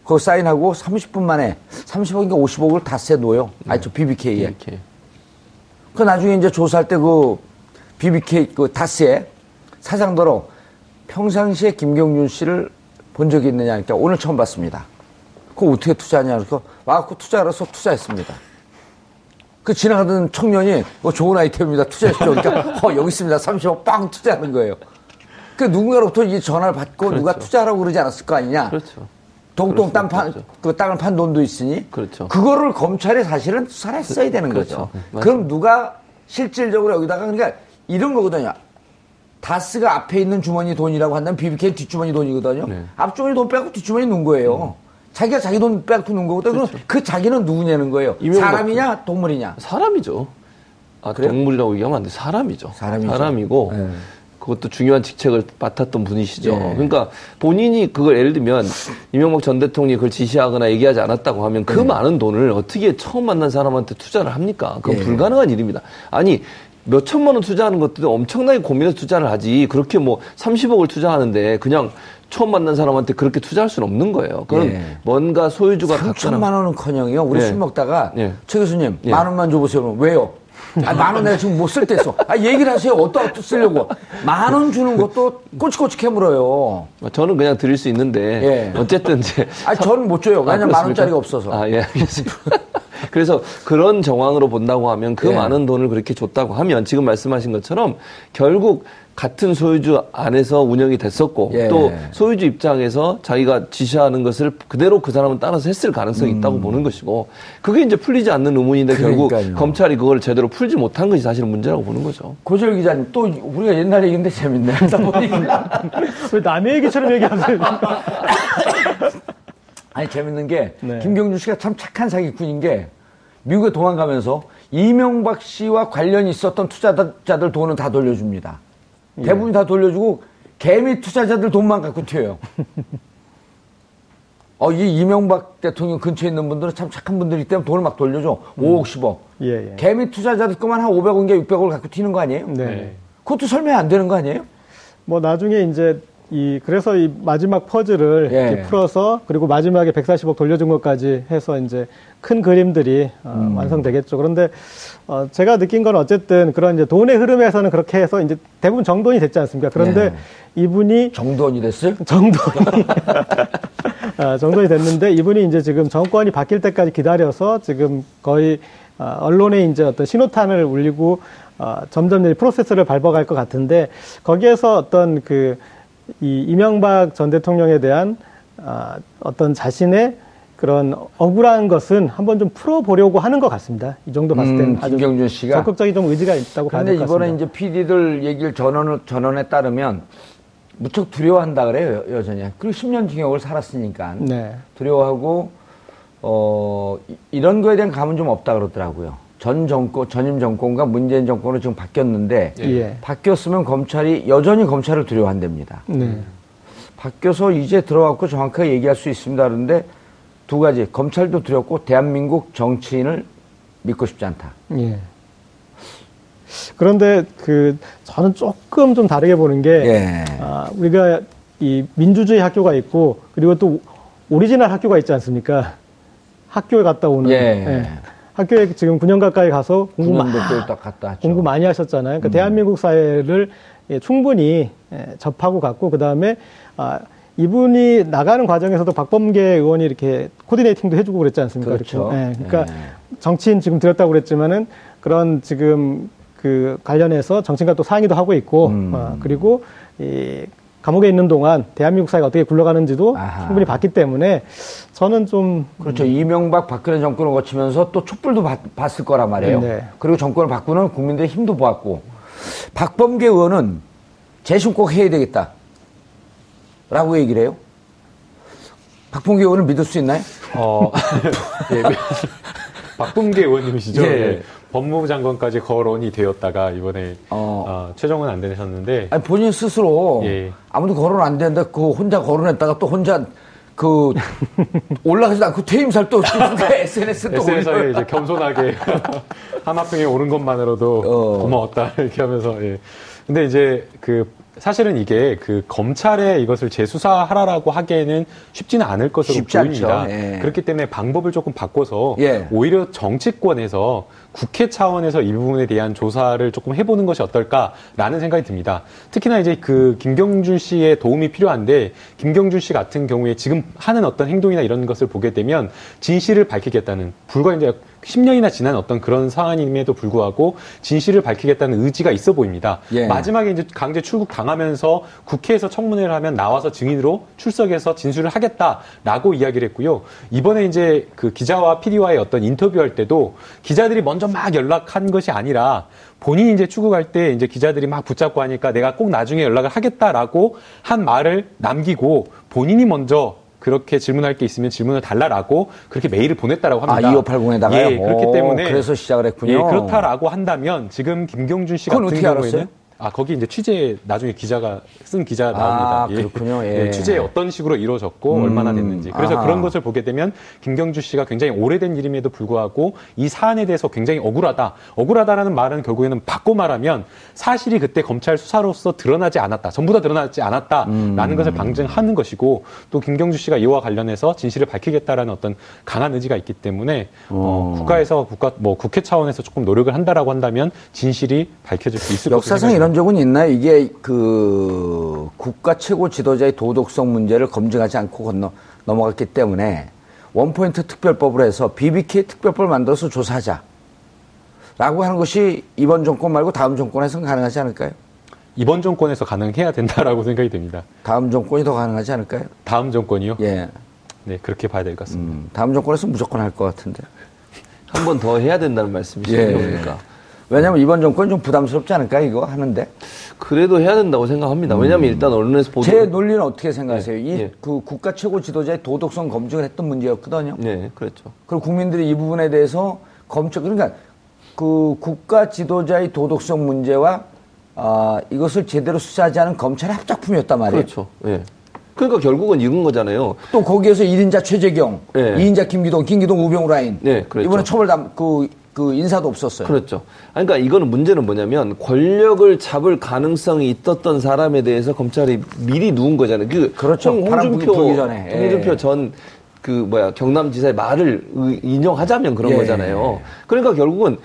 S2: 그거 사인하고 30분 만에 30억인가 50억을 다스에 놓여요. 아니, 저 BBK에.
S5: 이렇게.
S2: 그 나중에 이제 조사할 때 그 BBK 그 다스의 사장더러 평상시에 김경준 씨를 본 적이 있느냐 하니까 오늘 처음 봤습니다. 그거 어떻게 투자하냐 그래서 와갖고 투자하러서 투자했습니다. 그 지나가던 청년이 어, 좋은 아이템입니다. 투자했죠. 그러니까 어, 여기 있습니다. 30억 빵 투자하는 거예요. 그 누군가로부터 이 전화를 받고 누가 투자하라고 그러지 않았을 거 아니냐.
S5: 그렇죠.
S2: 동동
S5: 땅수
S2: 판. 그 땅을 판 돈도 있으니.
S5: 그렇죠.
S2: 그거를 검찰이 사실은 수사를 했어야 되는
S5: 그렇죠.
S2: 거죠.
S5: 맞아요.
S2: 그럼 누가 실질적으로 여기다가 그러니까 이런 거거든요. 다스가 앞에 있는 주머니 돈이라고 한다면 BBK 뒷주머니 돈이거든요.
S5: 네.
S2: 앞주머니 돈 빼고 뒷주머니 넣은 거예요. 자기가 자기 돈 빼고 넣은 거거든요. 그럼 그 자기는 누구냐는 거예요. 사람이냐 동물이냐.
S5: 사람이죠. 아,
S2: 그래요?
S5: 동물이라고 얘기하면 안 돼. 사람이죠.
S2: 사람이죠.
S5: 고
S2: 네.
S5: 그것도 중요한 직책을 맡았던 분이시죠.
S2: 예.
S5: 그러니까 본인이 그걸 예를 들면 이명박 전 대통령이 그걸 지시하거나 얘기하지 않았다고 하면 그 많은 돈을 어떻게 처음 만난 사람한테 투자를 합니까? 그건
S2: 예.
S5: 불가능한 일입니다. 아니 몇 천만 원 투자하는 것도 엄청나게 고민해서 투자를 하지. 그렇게 뭐 30억을 투자하는데 그냥 처음 만난 사람한테 그렇게 투자할 수는 없는 거예요. 그건
S2: 예.
S5: 뭔가 소유주가
S2: 3천만
S5: 갖거나
S2: 원은커녕요. 우리
S5: 예.
S2: 술 먹다가
S5: 예.
S2: 최 교수님
S5: 예.
S2: 만 원만 줘보세요. 왜요? 아, 만원 내가 지금 못 쓸 때 써. 아, 얘기를 하세요. 어디다 쓰려고. 만 원 주는 것도 꼬치꼬치 캐물어요.
S5: 저는 그냥 드릴 수 있는데
S2: 예.
S5: 어쨌든 이제
S2: 아, 저는 못 줘요. 왜냐면 만
S5: 그렇습니까?
S2: 원짜리가 없어서.
S5: 아, 예, 알겠습니다. *laughs* 그래서 그런 정황으로 본다고 하면 그
S2: 예.
S5: 많은 돈을 그렇게 줬다고 하면 지금 말씀하신 것처럼 결국 같은 소유주 안에서 운영이 됐었고
S2: 예.
S5: 또 소유주 입장에서 자기가 지시하는 것을 그대로 그 사람은 따라서 했을 가능성이 있다고 보는 것이고 그게 이제 풀리지 않는 의문인데 결국
S2: 음. 그러니까요.
S5: 검찰이 그걸 제대로 풀지 못한 것이 사실은 문제라고 보는 거죠.
S2: 고절 기자님, 또 우리가 옛날 얘기인데 재밌네. *laughs*
S4: 왜 남의 얘기처럼 얘기하세요? *laughs*
S2: 아니, 재밌는 게,
S4: 네.
S2: 김경준 씨가 참 착한 사기꾼인 게, 미국에 도망가면서 이명박 씨와 관련이 있었던 투자자들 돈은 다 돌려줍니다. 대부분 다 돌려주고, 개미 투자자들 돈만 갖고 튀어요. *laughs* 어, 이 이명박 대통령 근처에 있는 분들은 참 착한 분들이기 때문에 돈을 막 돌려줘. 5억, 10억.
S4: 예, 예.
S2: 개미 투자자들 것만 한 500원인가 600억을 갖고 튀는 거 아니에요?
S4: 네.
S2: 그것도 설명 안 되는 거 아니에요?
S4: 뭐 나중에 이제 이 그래서 이 마지막 퍼즐을
S2: 예.
S4: 풀어서 그리고 마지막에 140억 돌려준 것까지 해서 이제 큰 그림들이 어,
S2: 음.
S4: 완성되겠죠. 그런데 어, 제가 느낀 건 어쨌든 그런 이제 돈의 흐름에서는 그렇게 해서 이제 대부분 정돈이 됐지 않습니까? 그런데
S2: 예.
S4: 이분이
S2: 정돈이 됐어요? *laughs*
S4: 정돈이 *laughs* 아, 정돈이 됐는데 이분이 이제 지금 정권이 바뀔 때까지 기다려서 지금 거의 아, 언론에 이제 어떤 신호탄을 울리고 아, 점점 이제 프로세스를 밟아갈 것 같은데 거기에서 어떤 그 이 이명박 전 대통령에 대한 아, 어떤 자신의 그런 억울한 것은 한번 좀 풀어보려고 하는 것 같습니다. 이 정도 봤을 때는
S2: 음,
S4: 아주
S2: 김경준 씨가?
S4: 적극적인 좀 의지가 있다고 봐야
S2: 그런데
S4: 될것 같습니다.
S2: 이번에 이제 PD들 얘기를 전원, 전원에 따르면 무척 두려워한다 그래요, 여- 여전히. 그리고 10년 징역을 살았으니까.
S4: 네.
S2: 두려워하고, 어, 이- 이런 거에 대한 감은 좀 없다 그러더라고요. 전 정권, 전임 정권과 문재인 정권으로 지금 바뀌었는데,
S4: 예.
S2: 바뀌었으면 검찰이 여전히 검찰을 두려워한답니다.
S4: 네.
S2: 바뀌어서 이제 들어갖고 정확하게 얘기할 수 있습니다. 그런데 두 가지. 검찰도 두렵고 대한민국 정치인을 믿고 싶지 않다.
S4: 예. 그런데 그 저는 조금 좀 다르게 보는 게
S2: 예.
S4: 아, 우리가 이 민주주의 학교가 있고 그리고 또 오리지널 학교가 있지 않습니까? 학교에 갔다 오는
S2: 예.
S4: 학교에 지금 9년 가까이 가서 공부 마,
S2: 왔죠.
S4: 공부 많이 하셨잖아요. 그러니까 대한민국 사회를 예, 충분히 예, 접하고 갔고 그 다음에 아, 이분이 나가는 과정에서도 박범계 의원이 이렇게 코디네이팅도 해주고 그랬지 않습니까?
S2: 그렇죠.
S4: 예, 그러니까
S2: 예.
S4: 정치인 지금 들었다고 그랬지만은 그런 지금 그 관련해서 정치인과 또 상의도 하고 있고
S2: 음.
S4: 어, 그리고 이 감옥에 있는 동안 대한민국 사회가 어떻게 굴러가는지도
S2: 아하.
S4: 충분히 봤기 때문에 저는 좀
S2: 그렇죠. 이명박 박근혜 정권을 거치면서 또 촛불도 봤, 봤을 거란 말이에요.
S4: 네.
S2: 그리고 정권을 바꾸는 국민들의 힘도 보았고 박범계 의원은 재심 꼭 해야 되겠다. 라고 얘기를 해요. 박범계 의원을 믿을 수 있나요?
S3: 어, *laughs* 예, 박범계 의원님이시죠?
S2: 예.
S3: 예. 법무부 장관까지 거론이 되었다가 이번에
S2: 어.
S3: 어, 최종은 안 되셨는데
S2: 아니, 본인 스스로
S3: 예.
S2: 아무도 거론 안 되는데 그 혼자 거론했다가 또 혼자 그 *laughs* 올라가지도 않고 퇴임살 *laughs* 또 SNS에 또
S3: SNS에. 이제 겸손하게 *laughs* 하마평에 오른 것만으로도
S2: 어.
S3: 고마웠다 이렇게 하면서 예. 근데 이제 그 사실은 이게 그 검찰에 이것을 재수사하라라고 하기에는 쉽지는 않을 것으로 보입니다.
S2: 예.
S3: 그렇기 때문에 방법을 조금 바꿔서
S2: 예.
S3: 오히려 정치권에서 국회 차원에서 이 부분에 대한 조사를 조금 해보는 것이 어떨까라는 생각이 듭니다. 특히나 이제 그 김경준 씨의 도움이 필요한데 김경준 씨 같은 경우에 지금 하는 어떤 행동이나 이런 것을 보게 되면 진실을 밝히겠다는 불과 이제 10년이나 지난 어떤 그런 상황임에도 불구하고 진실을 밝히겠다는 의지가 있어 보입니다.
S2: 예.
S3: 마지막에 이제 강제 출국 당하면서 국회에서 청문회를 하면 나와서 증인으로 출석해서 진술을 하겠다라고 이야기를 했고요. 이번에 이제 그 기자와 PD와의 어떤 인터뷰할 때도 기자들이 먼저 막 연락한 것이 아니라 본인이 이제 출국할 때 이제 기자들이 막 붙잡고 하니까 내가 꼭 나중에 연락을 하겠다라고 한 말을 남기고 본인이 먼저 그렇게 질문할 게 있으면 질문을 달라라고 그렇게 메일을 보냈다라고
S2: 아,
S3: 합니다.
S2: 2580에다가요?
S3: 예, 그렇기
S2: 오,
S3: 때문에
S2: 그래서 시작을 했군요.
S3: 예, 그렇다라고 한다면 지금 김경준 씨 같은
S2: 어떻게
S3: 경우에는
S2: 알았어요?
S3: 아 거기 이제 취재 나중에 기자가 쓴 기자 나옵니다.
S2: 아, 그렇군요. 예.
S3: 취재 어떤 식으로 이루어졌고
S2: 음,
S3: 얼마나 됐는지. 그래서
S2: 아하.
S3: 그런 것을 보게 되면 김경주 씨가 굉장히 오래된 일임에도 불구하고 이 사안에 대해서 굉장히 억울하다. 억울하다라는 말은 결국에는 바꿔 말하면 사실이 그때 검찰 수사로서 드러나지 않았다. 전부 다 드러나지 않았다라는
S2: 음.
S3: 것을 방증하는 것이고 또 김경주 씨가 이와 관련해서 진실을 밝히겠다라는 어떤 강한 의지가 있기 때문에 어, 국가에서 국가 뭐 국회 차원에서 조금 노력을 한다라고 한다면 진실이 밝혀질 수 있을 것으로 생각이
S2: 이런 적은 있나요? 이게 그 국가 최고 지도자의 도덕성 문제를 검증하지 않고 건너 넘어갔기 때문에 원포인트 특별법을 해서 BBK 특별법을 만들어서 조사하자. 라고 하는 것이 이번 정권 말고 다음 정권에서는 가능하지 않을까요?
S3: 이번 정권에서 가능해야 된다라고 생각이 됩니다.
S2: 다음 정권이 더 가능하지 않을까요?
S3: 다음 정권이요?
S2: 예.
S3: 네, 그렇게 봐야 될 것 같습니다.
S2: 음, 다음 정권에서 무조건 할 것 같은데.
S5: 한 번 더 해야 된다는 말씀이시죠.
S2: 예. 왜냐면 이번 정권 좀 부담스럽지 않을까요? 이거 하는데.
S5: 그래도 해야 된다고 생각합니다. 왜냐하면 일단 언론에서 보도.
S2: 제 논리는 어떻게 생각하세요? 이
S5: 예.
S2: 그 국가 최고 지도자의 도덕성 검증을 했던 문제였거든요.
S5: 네, 그렇죠.
S2: 그리고 국민들이 이 부분에 대해서 검증 그러니까 그 국가 지도자의 도덕성 문제와 아, 이것을 제대로 수사하지 않은 검찰의 합작품이었단 말이에요.
S5: 그렇죠. 예. 그러니까 결국은 이런 거잖아요.
S2: 또 거기에서 1인자 최재경,
S5: 네.
S2: 2인자 김기동, 김기동 우병우 라인.
S5: 네, 그렇죠.
S2: 이번에 처벌 담 그, 그 인사도 없었어요.
S5: 그렇죠. 그러니까 이거는 문제는 뭐냐면 권력을 잡을 가능성이 있었던 사람에 대해서 검찰이 미리 누운 거잖아요. 그
S2: 그렇죠.
S5: 홍, 홍준표
S2: 전에. 예.
S5: 홍준표 전 그 뭐야 경남지사의 말을 의- 인용하자면 그런
S2: 예.
S5: 거잖아요. 그러니까 결국은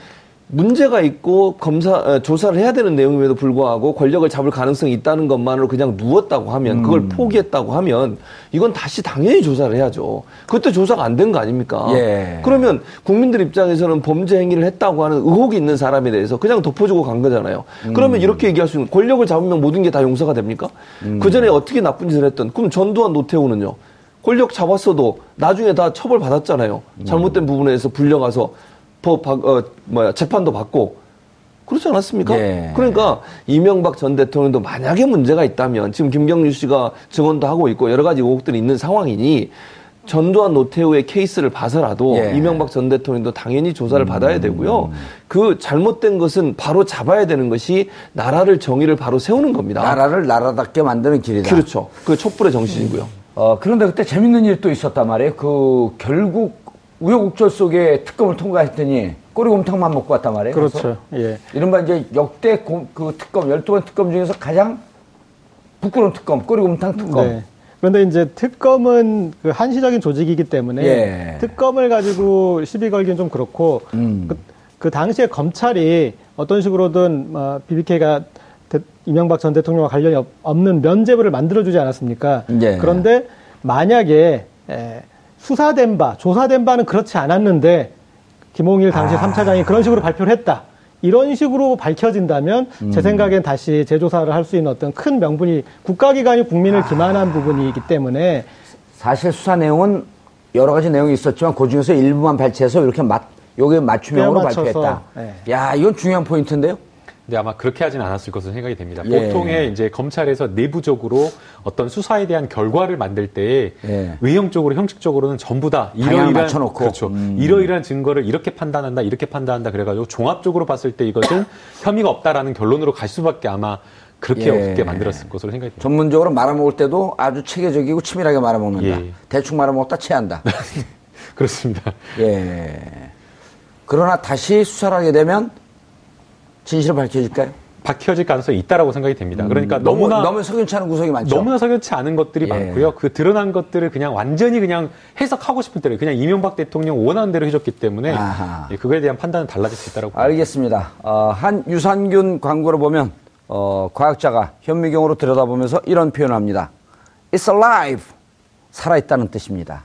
S5: 문제가 있고 검사 어, 조사를 해야 되는 내용임에도 불구하고 권력을 잡을 가능성이 있다는 것만으로 그냥 누웠다고 하면
S2: 음.
S5: 그걸 포기했다고 하면 이건 다시 당연히 조사를 해야죠. 그때 조사가 안 된 거 아닙니까?
S2: 예.
S5: 그러면 국민들 입장에서는 범죄 행위를 했다고 하는 의혹이 있는 사람에 대해서 그냥 덮어주고 간 거잖아요.
S2: 음.
S5: 그러면 이렇게 얘기할 수 있는 권력을 잡으면 모든 게 다 용서가 됩니까?
S2: 음.
S5: 그 전에 어떻게 나쁜 짓을 했던 그럼 전두환 노태우는요. 권력 잡았어도 나중에 다 처벌 받았잖아요.
S2: 음.
S5: 잘못된 부분에서 불려가서 법 박- 어, 뭐야 재판도 받고 그렇지 않았습니까?
S2: 예.
S5: 그러니까 이명박 전 대통령도 만약에 문제가 있다면 지금 김경유 씨가 증언도 하고 있고 여러 가지 의혹들이 있는 상황이니 전두환 노태우의 케이스를 봐서라도
S2: 예.
S5: 이명박 전 대통령도 당연히 조사를 받아야 되고요. 그 잘못된 것은 바로 잡아야 되는 것이 나라를 정의를 바로 세우는 겁니다.
S2: 나라를 나라답게 만드는 길이다.
S5: 그렇죠. 그 촛불의 정신이고요.
S2: 어, 그런데 그때 재밌는 또 있었단 말이에요. 그 결국 우여곡절 속에 특검을 통과했더니 꼬리곰탕만 먹고 왔단 말이에요.
S4: 그렇죠. 예.
S2: 이른바 이제 역대 고- 그 특검, 12번 특검 중에서 가장 부끄러운 특검, 꼬리곰탕 특검.
S4: 네. 그런데 이제 특검은 그 한시적인 조직이기 때문에
S2: 예.
S4: 특검을 가지고 시비 걸기는 좀 그렇고
S2: 음.
S4: 그, 그 당시에 검찰이 어떤 식으로든 어, BBK가 이명박 전 대통령과 관련이 없- 없는 면죄부를 만들어주지 않았습니까?
S2: 예.
S4: 그런데 만약에 에, 수사된 바, 조사된 바는 그렇지 않았는데 김홍일 당시
S2: 아.
S4: 삼 3차장이 그런 식으로 발표를 했다. 이런 식으로 밝혀진다면
S2: 음.
S4: 제 생각엔 다시 재조사를 할 수 있는 어떤 큰 명분이 국가기관이 국민을 기만한 부분이기 때문에
S2: 사실 수사 내용은 여러 가지 내용이 있었지만 그 중에서 일부만 발췌해서 이렇게 맞, 요게 맞춤형으로
S4: 맞춰서,
S2: 발표했다.
S4: 예.
S2: 야, 이건 중요한 포인트인데요?
S3: 근데 아마 그렇게 하진 않았을 것으로 생각이 됩니다.
S2: 예.
S3: 보통의 이제 검찰에서 내부적으로 어떤 수사에 대한 결과를 만들 때
S2: 예.
S3: 외형적으로 형식적으로는 전부 다 이러이러한
S2: 맞춰놓고.
S3: 그렇죠.
S2: 음.
S3: 이러이러한 증거를 이렇게 판단한다, 이렇게 판단한다 그래가지고 종합적으로 봤을 때 이것은 *coughs* 혐의가 없다라는 결론으로 갈 수밖에 아마 그렇게
S2: 예.
S3: 없게 만들었을 것으로 생각이 됩니다.
S2: 전문적으로 말아먹을 때도 아주 체계적이고 치밀하게 말아먹는다.
S3: 예.
S2: 대충 말아먹었다 체한다. *laughs*
S3: 그렇습니다.
S2: 예. 그러나 다시 수사를 하게 되면 진실을 밝혀질까요?
S3: 밝혀질 가능성이 있다라고 생각이 됩니다. 그러니까
S2: 음, 너무,
S3: 너무나
S2: 너무 석연치 않은 구석이 많죠.
S3: 너무나 석연치 않은 것들이
S2: 예.
S3: 많고요. 그 드러난 것들을 그냥 완전히 그냥 해석하고 싶은 대로 그냥 이명박 대통령 원하는 대로 해줬기 때문에. 예, 그거에 대한 판단은 달라질 수 있다고 봅니다.
S2: 알겠습니다. 어, 한 유산균 광고를 보면 어, 과학자가 현미경으로 들여다보면서 이런 표현을 합니다. It's alive. 살아있다는 뜻입니다.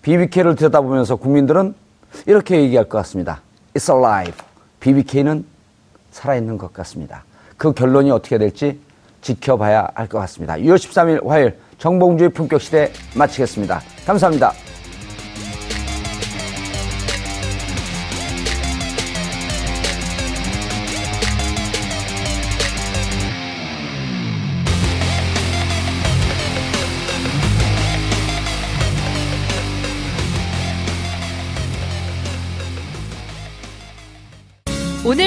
S2: BBK를 들여다보면서 국민들은 이렇게 얘기할 것 같습니다. It's alive. BBK는 살아있는 것 같습니다. 그 결론이 어떻게 될지 지켜봐야 할것 같습니다. 6월 13일 화요일 정봉주의 품격시대 마치겠습니다. 감사합니다.